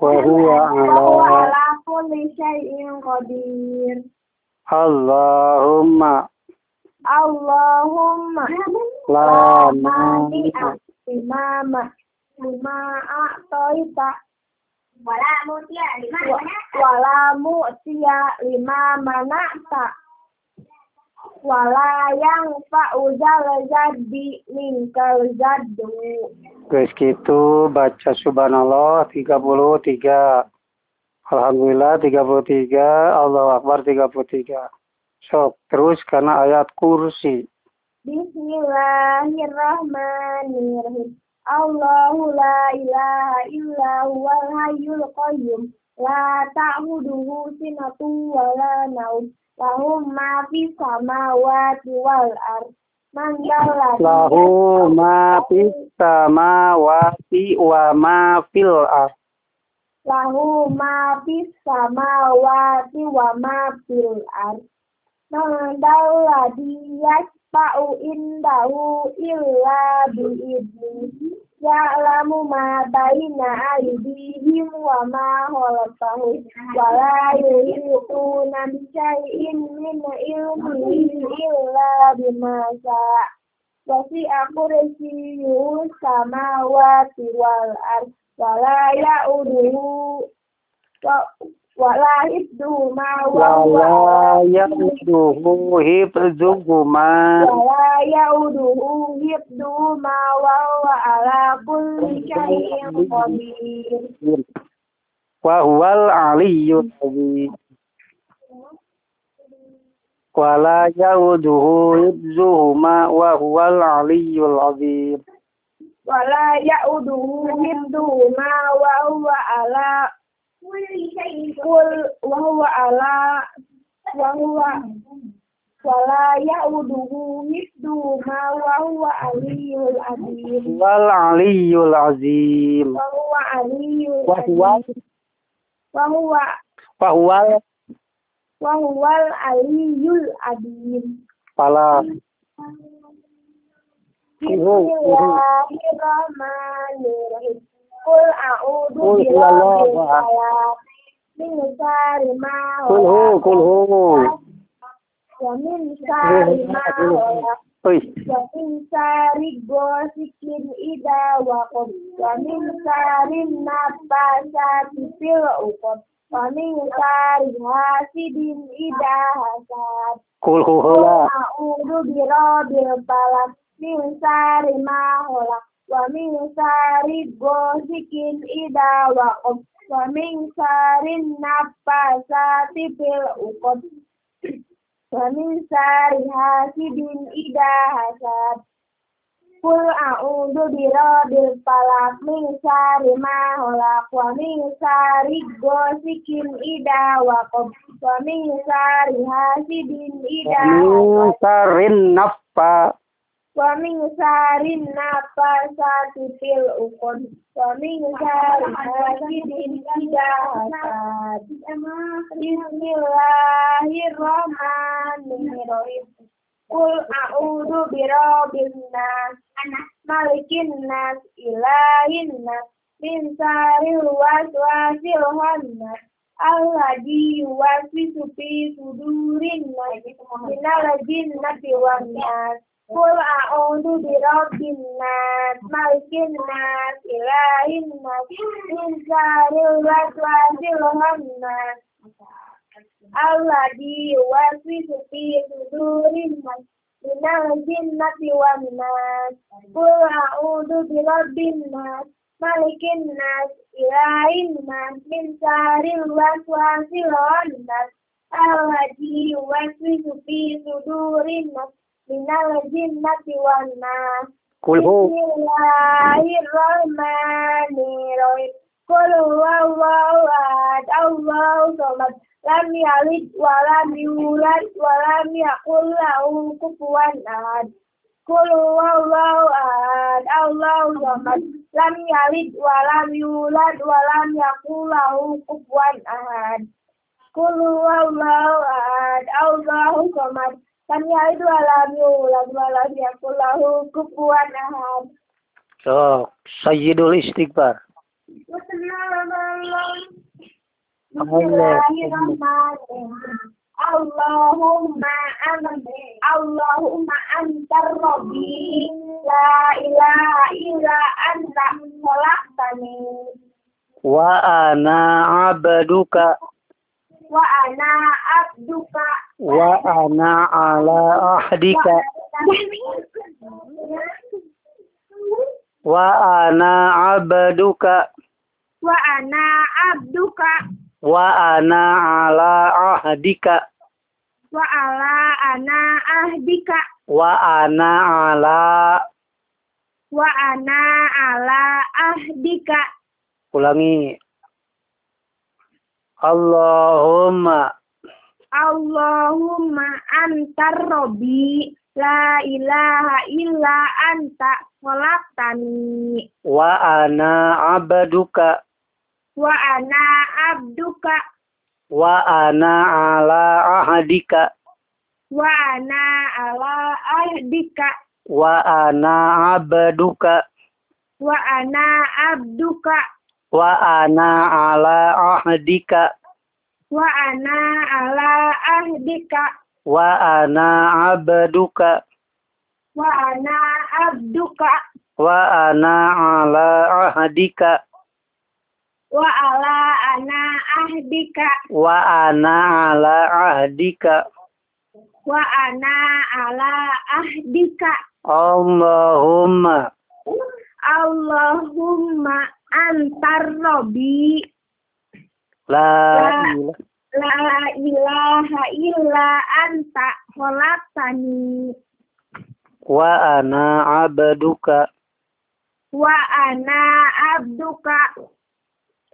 wa huwa وهو ala على كل شيء قدير Allahumma اللهم la لا مانع mani'a لما م- لما أعطيت ولا مطيع لما ولا مؤتي لما منعت ولا ينفع ذا الجد منك الجد Guys gitu baca subhanallah 33 Alhamdulillah 33 Allah Akbar 33 Sok terus karena ayat kursi Bismillahirrahmanirrahim. Allahu la ilaha illa huwal hayyul qayyum. La ta'khudhuhu sinatun wa la naum. Lahu ma fis samawati wal ard. Lahu ma fis samawati wa ma fil ard lahu ma fis samawati wa ma fil ard. Man dzalladzi yashfa'u indahu illa bi'idnihi. Ya'lamu ma baina aydihim wa ma khalfahum wa la yuhituna bi syai'in min ilmihi illa bima syaa. Wasi'a kursiyyuhu samawati wal ard wa wala hibduhuma wala yauduhu hibduhuma wala yauduhu hibduhuma wa ala kulli syai'in qadir. Wa huwal aliyyul azim wala yauduhu hibduhuma wa huwal aliyyul azim wala yauduhu hibduhuma wa huwa ala Kul wahuwa ala wahuwa wala ya'uduhu misdu ma wa huwa aliyul azim. Wal aliyul azim. Wa huwa aliyul wa huwa wa huwa wa huwa wa huwa al aliyul azim. Pala. Bismillahirrahmanirrahim. A'udzu Qul birabbil huwallahu ahad. falaq. Min syarri ma kul hu khalaq. kul hu Wa min syarri ma khalaq. Oi, Wa min syarri ghasikin idza waqab. Wa min syarri nafasati fil 'uqad. Wa min syarri hasidin idza hasad. kul hu la A'udzu birabbil falaq min syarri ma khalaq wa min syarri ghasikin idza waqab wa min syarri naffasati fil 'uqad. Wa min syarri hasidin idza hasad. Qul a'udzu birabbil falaq. Min syarri ma khalaq wa min syarri ghasikin idza waqab wa min syarri hasidin idza hasad min sarin naffa wa min syarri nafasati fil uqad wa min syarri hasidin idza hasad Bismillahirrahmanirrahim. Qul a'udzu birabbin nas. Malikin nas ilahin nas. Min syarril waswasil khannas alladzi yuwaswisu fi sudurin nas. Minal jinnati wan nas Qul a'udzu birabbin nas malikin nas ilahin nas min waswasil khannas alladzi yuwaswisu fi sudurin nas minal jinnati wan nas Qul a'udzu birabbin nas malikin nas ilahin nas min waswasil khannas alladzi yuwaswisu fi sudurin nas minal jinnati wan nas kul hu Bismillahirrahmanirrahim. Qul huwallahu ahad, Allahu samad. Lam yalid wa lam yulad wa lam yakul lahu kufuwan ahad. Qul huwallahu ahad, Allahu samad. Lam yalid wa lam yulad wa lam yakul lahu kufuwan ahad. Qul huwallahu ahad, Allahu samad. Lam yalid wa lam yulad wa lam yakul lahu kufuwan ahad. so sayyidul istighfar. Allahumma anta Allahumma antar rabbi. La ilaha illa anta khalaqtani wa ana abduka wa ana abduka wa ana ala ahdika. Wa ana abduka. Wa ana abduka. Wa ana ala ahdika. Wa ala ana ahdika. Wa ana ala. Wa ana ala ahdika. Ulangi. Allahumma Allahumma antar robbi la ilaha illa anta khalaqtani. Wa ana abduka. Wa ana abduka. Wa ana ala ahdika wa ana ala ahdika. Wa ana abduka. Wa ana abduka. Wa ana ala ahdika wa ana ala ahdika. Wa ana abduka. Wa ana abduka. Wa ana ala ahdika. Wa ala ana ahdika. Wa ana ala ahdika. Wa ana ala ahdika. Allahumma. Allahumma antar robbi la La- ilaha la ilaha illa anta khalaqtani wa ana abduka. Wa ana abduka.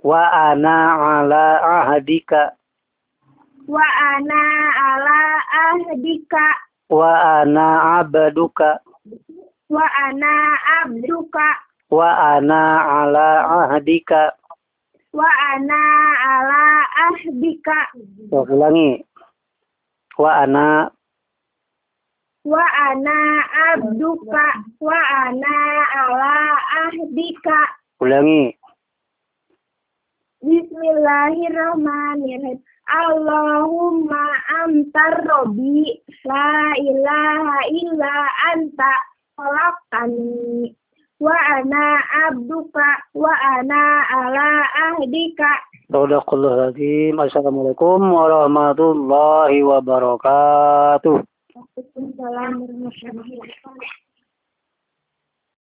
Wa ana ala ahdika. Wa ana ala ahdika. Wa ana abduka. Wa ana abduka. Wa ana ala ahdika ana ala ahdika. Saya ulangi. Wa ana. Wa ana abduka. Wa ana ala ahdika. Ulangi. Bismillahirrahmanirrahim. Allahumma antar robbi la ilaha illa anta. Khalaqtani wa ana abduka wa ana ala ahdika Sadaqallahu azim. Assalamualaikum warahmatullahi wabarakatuh. Waalaikumsalam warahmatullahi wabarakatuh.